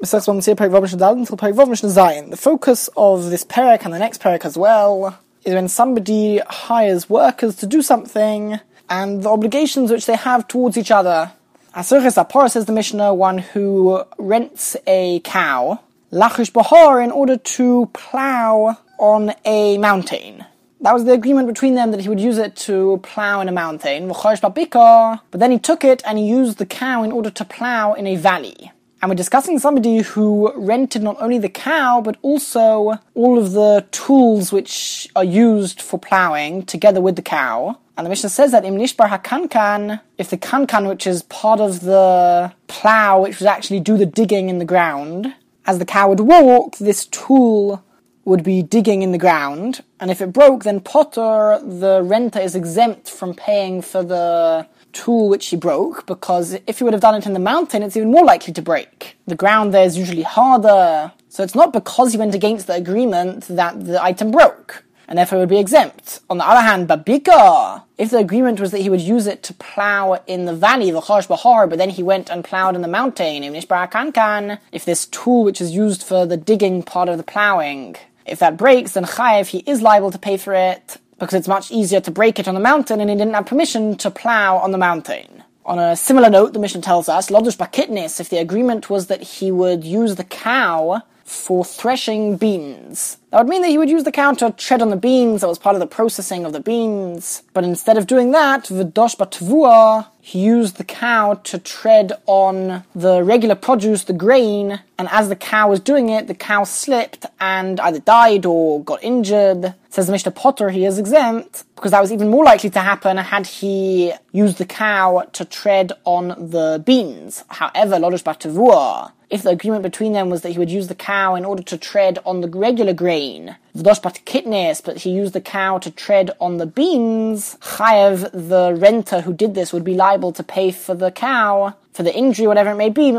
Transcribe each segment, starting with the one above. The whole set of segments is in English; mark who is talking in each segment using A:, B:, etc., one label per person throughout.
A: The focus of this parak and the next parak as well is when somebody hires workers to do something and the obligations which they have towards each other. Asuchis Apar says the Mishnah, one who rents a cow, lachish bahar, in order to plow on a mountain. That was the agreement between them that he would use it to plow in a mountain. But then he took it and he used the cow in order to plow in a valley. And we're discussing somebody who rented not only the cow, but also all of the tools which are used for plowing together with the cow. And the Mishnah says that im nishbar hakankan, if the kankan, which is part of the plow, which would actually do the digging in the ground, as the cow would walk, this tool would be digging in the ground. And if it broke, then Potter, the renter, is exempt from paying for the tool which he broke because if he would have done it in the mountain, it's even more likely to break. The ground there is usually harder. So it's not because he went against the agreement that the item broke and therefore would be exempt. On the other hand, Babika, if the agreement was that he would use it to plow in the valley, the Chosh Bahar, but then he went and plowed in the mountain, if this tool which is used for the digging part of the plowing, if that breaks, then Chayev, he is liable to pay for it because it's much easier to break it on the mountain and he didn't have permission to plow on the mountain. On a similar note, the Mishnah tells us, Lodush Bakitnis, if the agreement was that he would use the cow for threshing beans. That would mean that he would use the cow to tread on the beans, that was part of the processing of the beans. But instead of doing that, V'dosh Batvua, he used the cow to tread on the regular produce, the grain, and as the cow was doing it, the cow slipped and either died or got injured. Says Mishnah Potter, he is exempt, because that was even more likely to happen had he used the cow to tread on the beans. However, Lodosh Batvua, if the agreement between them was that he would use the cow in order to tread on the regular grain, V'doshpat kitnes, but he used the cow to tread on the beans, Chayev, the renter who did this, would be liable to pay for the cow, for the injury, whatever it may be,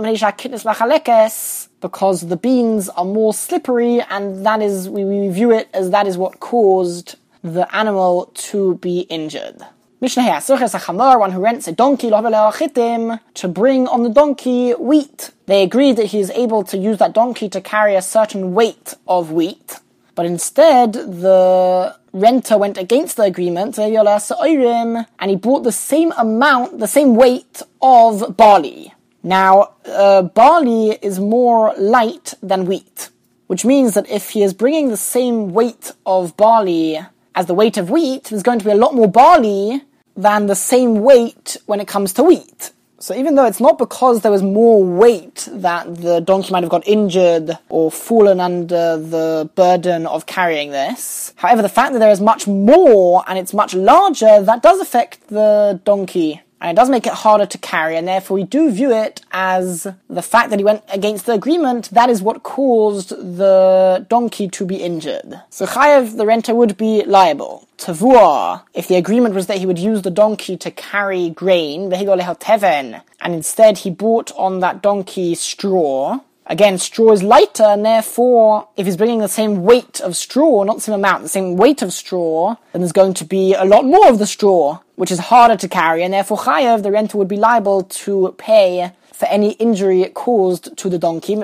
A: because the beans are more slippery, and that is, we, we view it as that is what caused the animal to be injured. Mishnah here, Suches Achamar, one who rents a donkey, to bring on the donkey wheat. They agreed that he is able to use that donkey to carry a certain weight of wheat, but instead the renter went against the agreement, and he bought the same amount, the same weight of barley. Now, uh, barley is more light than wheat, which means that if he is bringing the same weight of barley as the weight of wheat, there's going to be a lot more barley than the same weight when it comes to wheat. So even though it's not because there was more weight that the donkey might have got injured or fallen under the burden of carrying this, however, the fact that there is much more and it's much larger, that does affect the donkey and it does make it harder to carry, and therefore we do view it as the fact that he went against the agreement, that is what caused the donkey to be injured. So Chayev, the renter, would be liable. Tavua, if the agreement was that he would use the donkey to carry grain, and instead he bought on that donkey straw, Again, straw is lighter, and therefore, if he's bringing the same weight of straw, not the same amount, the same weight of straw, then there's going to be a lot more of the straw, which is harder to carry, and therefore Chayav, the renter, would be liable to pay for any injury caused to the donkey,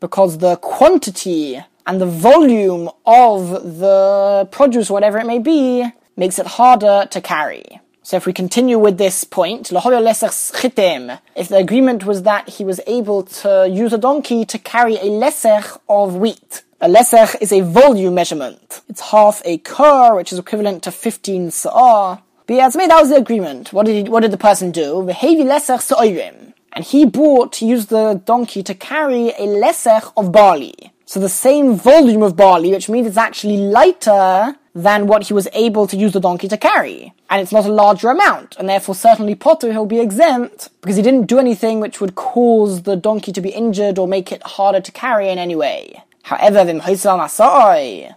A: because the quantity and the volume of the produce, whatever it may be, makes it harder to carry. So if we continue with this point, if the agreement was that he was able to use a donkey to carry a lesech of wheat. A lesech is a volume measurement. It's half a kur, which is equivalent to 15 sa'ah. But yeah, that was the agreement. What did he, what did the person do? And he bought, used the donkey to carry a lesech of barley. So the same volume of barley, which means it's actually lighter than what he was able to use the donkey to carry. And it's not a larger amount, and therefore certainly Potter he'll be exempt because he didn't do anything which would cause the donkey to be injured or make it harder to carry in any way. However,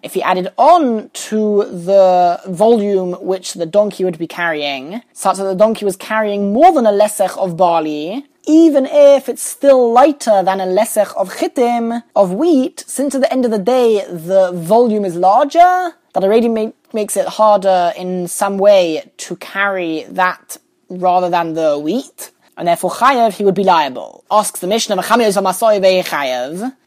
A: if he added on to the volume which the donkey would be carrying, such that the donkey was carrying more than a lesech of barley, even if it's still lighter than a lesech of chitim, of wheat, since at the end of the day the volume is larger, that already make, makes it harder in some way to carry that rather than the wheat. and therefore chayev he would be liable. Asks the Mishnah,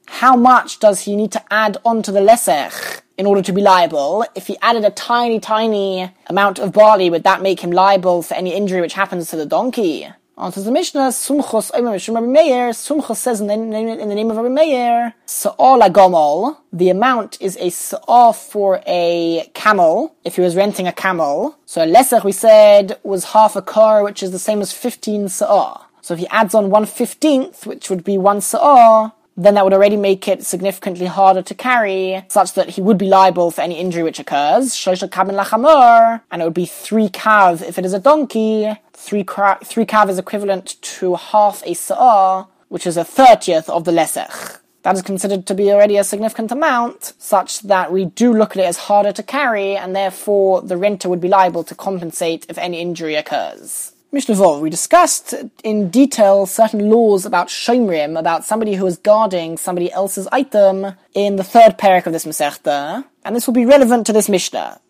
A: how much does he need to add onto the lesech in order to be liable? If he added a tiny, tiny amount of barley, would that make him liable for any injury which happens to the donkey? Answers the Mishnah, Sumchos Rabbi Meir, Sumchos says in the, in the name of Rabbi Meir, Sa'al Agomol, the amount is a sa'ah for a camel, if he was renting a camel. So a lesech, we said, was half a kur, which is the same as 15 sa'ah. So if he adds on one fifteenth, which would be one sa'ah, then that would already make it significantly harder to carry, such that he would be liable for any injury which occurs. And it would be three kav if it is a donkey. Three, cra- three is equivalent to half a sa'ah, which is a thirtieth of the lesech. That is considered to be already a significant amount, such that we do look at it as harder to carry, and therefore the renter would be liable to compensate if any injury occurs. Mishnah we discussed in detail certain laws about shomrim, about somebody who is guarding somebody else's item in the third parak of this Masechta, and this will be relevant to this Mishnah.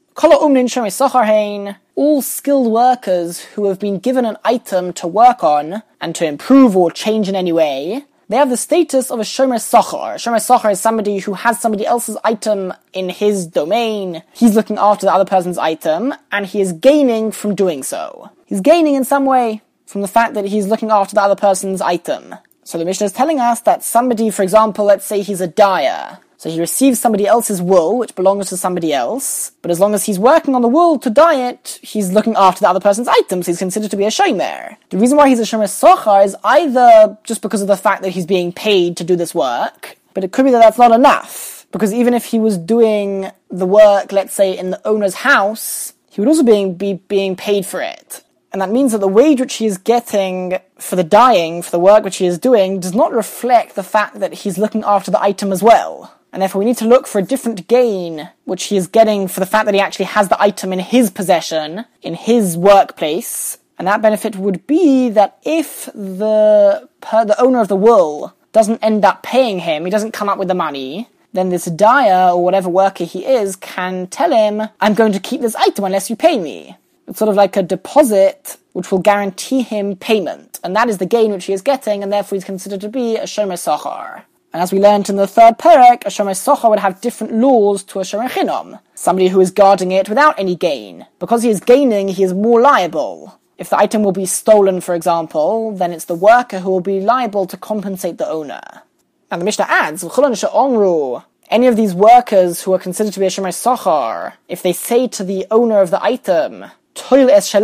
A: All skilled workers who have been given an item to work on and to improve or change in any way, they have the status of a shomer sochar. A shomer sochar is somebody who has somebody else's item in his domain. He's looking after the other person's item, and he is gaining from doing so. He's gaining in some way from the fact that he's looking after the other person's item. So the Mishnah is telling us that somebody, for example, let's say he's a dyer. So he receives somebody else's wool, which belongs to somebody else, but as long as he's working on the wool to dye it, he's looking after the other person's items, he's considered to be a shomer. The reason why he's a shomer sochar is either just because of the fact that he's being paid to do this work, but it could be that that's not enough. Because even if he was doing the work, let's say, in the owner's house, he would also be being paid for it. And that means that the wage which he is getting for the dyeing, for the work which he is doing, does not reflect the fact that he's looking after the item as well. And therefore we need to look for a different gain which he is getting for the fact that he actually has the item in his possession, in his workplace. And that benefit would be that if the, per, the owner of the wool doesn't end up paying him, he doesn't come up with the money, then this dyer or whatever worker he is can tell him, I'm going to keep this item unless you pay me. It's sort of like a deposit which will guarantee him payment. And that is the gain which he is getting, and therefore he's considered to be a Shomer Sochar. And as we learned in the third perek, a Shomer Sochar would have different laws to a Shomer Chinom. Somebody who is guarding it without any gain. Because he is gaining, he is more liable. If the item will be stolen, for example, then it's the worker who will be liable to compensate the owner. And the Mishnah adds, any of these workers who are considered to be a Shomer Sochar, if they say to the owner of the item, toil es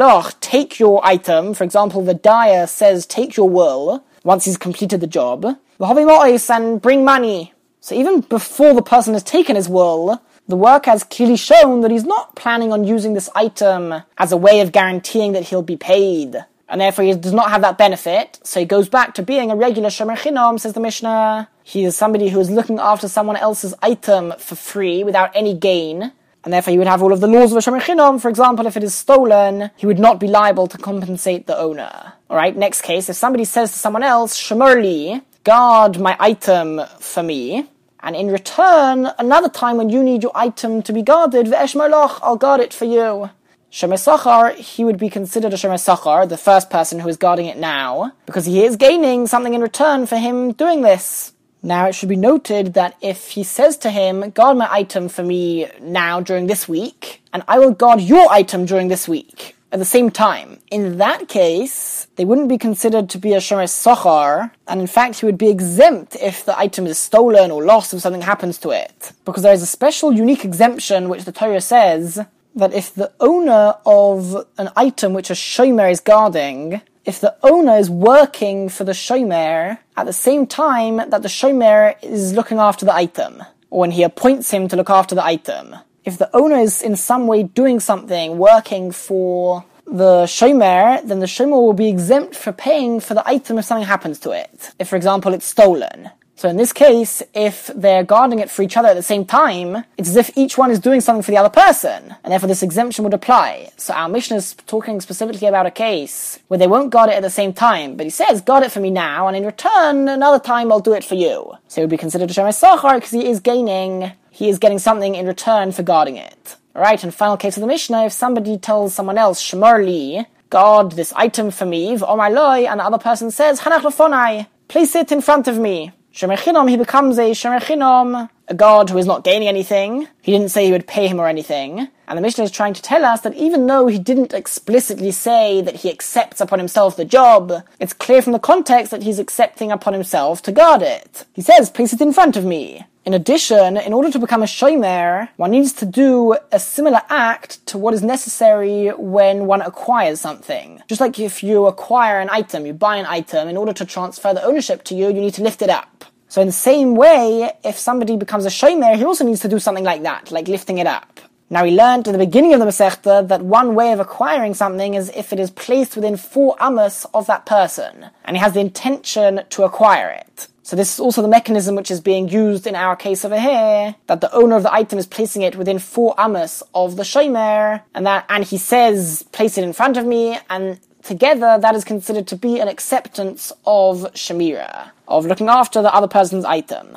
A: take your item. For example, the dyer says, take your wool once he's completed the job. And bring money. So even before the person has taken his wool, the work has clearly shown that he's not planning on using this item as a way of guaranteeing that he'll be paid. And therefore he does not have that benefit, so he goes back to being a regular Shomer Chinom, says the Mishnah. He is somebody who is looking after someone else's item for free without any gain, and therefore he would have all of the laws of a Shomer Chinom. For example, if it is stolen, he would not be liable to compensate the owner. Alright, next case, if somebody says to someone else, Shemurli, guard my item for me, and in return, another time when you need your item to be guarded, Ve'esh I'll guard it for you. Shomer Sachar, he would be considered a Shomer Sachar, the first person who is guarding it now, because he is gaining something in return for him doing this. Now, it should be noted that if he says to him, guard my item for me now during this week, and I will guard your item during this week, at the same time, in that case, they wouldn't be considered to be a Shomer Sochar, and in fact, he would be exempt if the item is stolen or lost if something happens to it. Because there is a special unique exemption which the Torah says that if the owner of an item which a Shomer is guarding if the owner is working for the shomer at the same time that the shomer is looking after the item, or when he appoints him to look after the item. If the owner is in some way doing something, working for the shomer, then the shomer will be exempt for paying for the item if something happens to it. If, for example, it's stolen. So in this case, if they're guarding it for each other at the same time, it's as if each one is doing something for the other person, and therefore this exemption would apply. So our Mishnah is talking specifically about a case where they won't guard it at the same time, but he says, guard it for me now, and in return, another time I'll do it for you. So it would be considered a Shomer Sachar because he is gaining, he is getting something in return for guarding it. Alright, and final case of the Mishnah, if somebody tells someone else, Shemar Li, guard this item for me, v'omai oh and the other person says, hanach lefonai, place it in front of me. Shemer he becomes a Shemer a god who is not gaining anything. He didn't say he would pay him or anything. And the Mishnah is trying to tell us that even though he didn't explicitly say that he accepts upon himself the job, it's clear from the context that he's accepting upon himself to guard it. He says, place it in front of me. In addition, in order to become a shomer, one needs to do a similar act to what is necessary when one acquires something. Just like if you acquire an item, you buy an item, in order to transfer the ownership to you, you need to lift it up. So in the same way, if somebody becomes a shomer, he also needs to do something like that, like lifting it up. Now we learned at the beginning of the Masechta that one way of acquiring something is if it is placed within four amos of that person, and he has the intention to acquire it. So this is also the mechanism which is being used in our case over here, that the owner of the item is placing it within four amos of the shomer, and that, and he says, place it in front of me, and together that is considered to be an acceptance of shemira, of looking after the other person's item.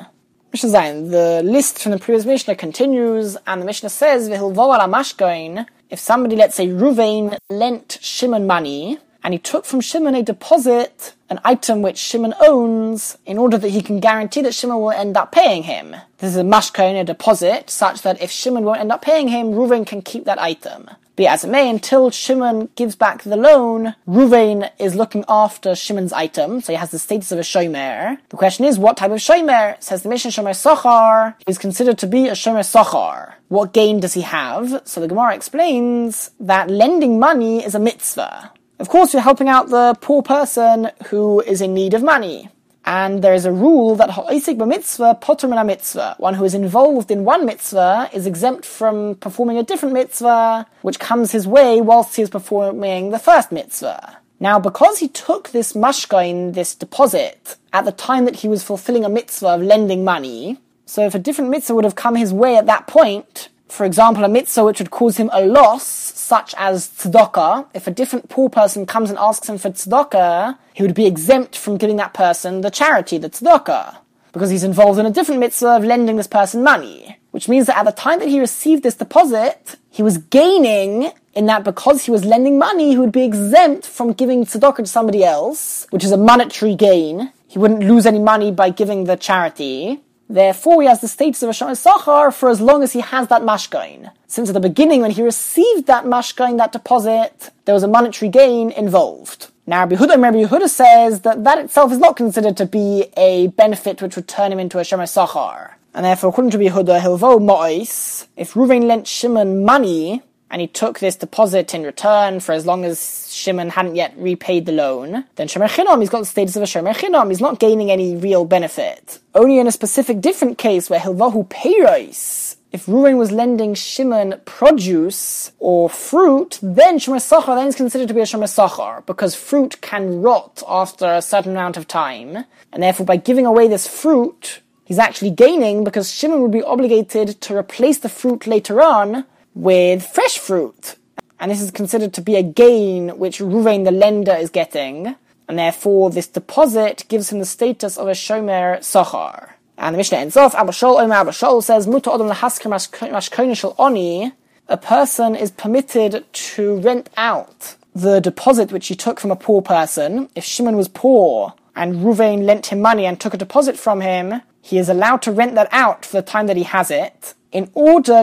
A: Mishnah Zayin, the list from the previous Mishnah continues, and the Mishnah says, if somebody, let's say Ruvain, lent Shimon money, and he took from Shimon a deposit, an item which Shimon owns, in order that he can guarantee that Shimon will end up paying him. This is a mashkain, a deposit, such that if Shimon won't end up paying him, Ruvain can keep that item. Be as it may, until Shimon gives back the loan, Ruvain is looking after Shimon's item, so he has the status of a shomer. The question is, what type of shomer? Says the Mishnah Shomer Sochar is considered to be a shomer Sochar. What gain does he have? So the Gemara explains that lending money is a mitzvah. Of course, you're helping out the poor person who is in need of money. And there is a rule that ha'isik mitzvah potter min mitzvah. One who is involved in one mitzvah is exempt from performing a different mitzvah, which comes his way whilst he is performing the first mitzvah. Now, because he took this mashkain, this deposit, at the time that he was fulfilling a mitzvah of lending money, so if a different mitzvah would have come his way at that point, for example, a mitzvah which would cause him a loss, such as tzedakah, if a different poor person comes and asks him for tzedakah, he would be exempt from giving that person the charity, the tzedakah, because he's involved in a different mitzvah of lending this person money. Which means that at the time that he received this deposit, he was gaining in that because he was lending money, he would be exempt from giving tzedakah to somebody else, which is a monetary gain. He wouldn't lose any money by giving the charity. Therefore, he has the status of a Shomer Sachar for as long as he has that mashkain. Since at the beginning, when he received that mashkain, that deposit, there was a monetary gain involved. Now, Rabbi Yehuda, Rabbi Yehuda says that that itself is not considered to be a benefit which would turn him into a Shomer Sachar. And therefore, according to Rabbi Yehuda, Hilvo Mois, if Ruvain lent Shimon money, and he took this deposit in return for as long as Shimon hadn't yet repaid the loan, then Shomer Chinom, he's got the status of a Shomer Chinom, he's not gaining any real benefit. Only in a specific different case where Hilvahu Peiros, if Ruvain was lending Shimon produce or fruit, then Shomer Sachar then is considered to be a Shomer Sachar, because fruit can rot after a certain amount of time, and therefore by giving away this fruit, he's actually gaining because Shimon would be obligated to replace the fruit later on with fresh fruit. And this is considered to be a gain which Ruvain the lender is getting, and therefore this deposit gives him the status of a shomer sochar. And the Mishnah ends off, Abba Shol Omer Abba Shol says, Muta Odom Oni, a person is permitted to rent out the deposit which he took from a poor person. If Shimon was poor and Ruvain lent him money and took a deposit from him, he is allowed to rent that out for the time that he has it in order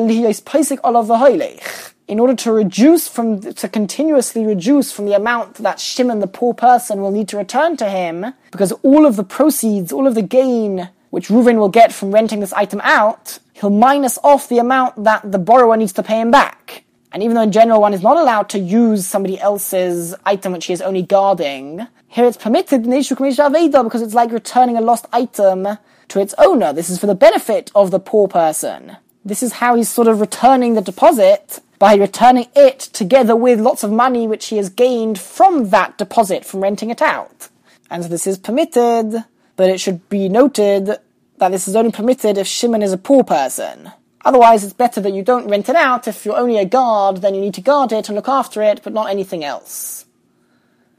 A: in order to reduce from to continuously reduce from the amount that Shimon the poor person will need to return to him, because all of the proceeds, all of the gain which Reuven will get from renting this item out, he'll minus off the amount that the borrower needs to pay him back. And even though in general one is not allowed to use somebody else's item which he is only guarding, here it's permitted because it's like returning a lost item to its owner. This is for the benefit of the poor person. This is how he's sort of returning the deposit by returning it together with lots of money which he has gained from that deposit from renting it out. And this is permitted, but it should be noted that this is only permitted if Shimon is a poor person. Otherwise, it's better that you don't rent it out. If you're only a guard, then you need to guard it and look after it, but not anything else.